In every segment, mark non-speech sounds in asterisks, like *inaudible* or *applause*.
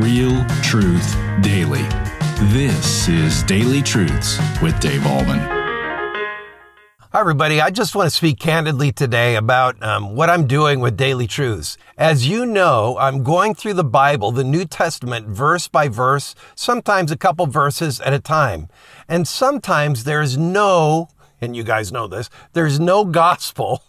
Real Truth Daily. This is Daily Truths with Dave Ahlman. Hi, everybody. I just want to speak candidly today about um, what I'm doing with Daily Truths. As you know, I'm going through the Bible, the New Testament, verse by verse, sometimes a couple verses at a time. And sometimes there's no, and you guys know this, there's no gospel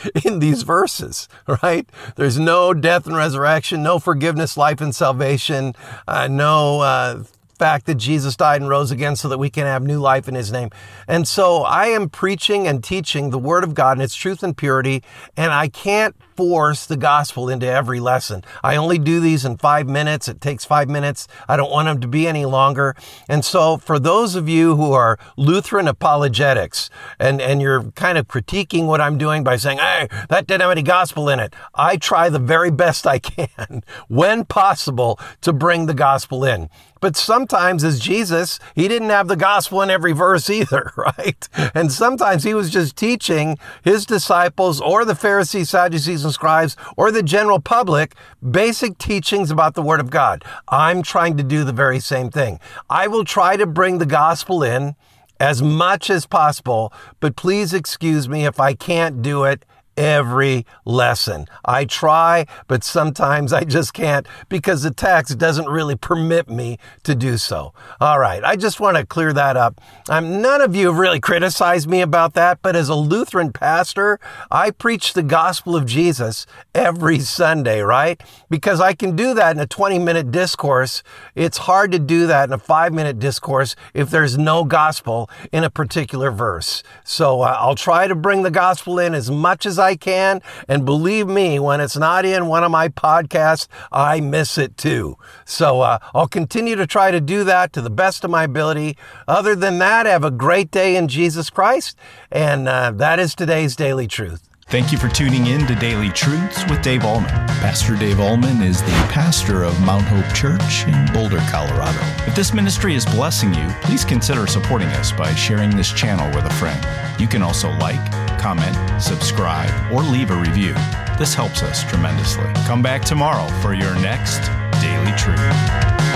*laughs* in these verses, right? There's no death and resurrection, no forgiveness, life and salvation, uh, no uh, fact that Jesus died and rose again so that we can have new life in his name. And so I am preaching and teaching the word of God and its truth and purity, and I can't force the gospel into every lesson. I only do these in five minutes. It takes five minutes. I don't want them to be any longer. And so for those of you who are Lutheran apologetics and, and you're kind of critiquing what I'm doing by saying, hey, that didn't have any gospel in it, I try the very best I can *laughs* when possible to bring the gospel in. But sometimes, as Jesus, he didn't have the gospel in every verse either, *laughs* right? And sometimes he was just teaching his disciples or the Pharisees, Sadducees, and scribes or the general public basic teachings about the Word of God. I'm trying to do the very same thing. I will try to bring the gospel in as much as possible, but please excuse me if I can't do it every lesson. I try, but sometimes I just can't because the text doesn't really permit me to do so. All right, I just want to clear that up. Um, none of you have really criticized me about that, but as a Lutheran pastor, I preach the gospel of Jesus every Sunday, right? Because I can do that in a 20 minute discourse. It's hard to do that in a five minute discourse if there's no gospel in a particular verse. So uh, I'll try to bring the gospel in as much as I can. And believe me, when it's not in one of my podcasts, I miss it too. So uh, I'll continue to try to do that to the best of my ability. Other than that, have a great day in Jesus Christ. And uh, that is today's Daily Truth. Thank you for tuning in to Daily Truths with Dave Ahlman. Pastor Dave Ahlman is the pastor of Mount Hope Church in Boulder, Colorado. If this ministry is blessing you, please consider supporting us by sharing this channel with a friend. You can also like, comment, subscribe, or leave a review. This helps us tremendously. Come back tomorrow for your next Daily Truth.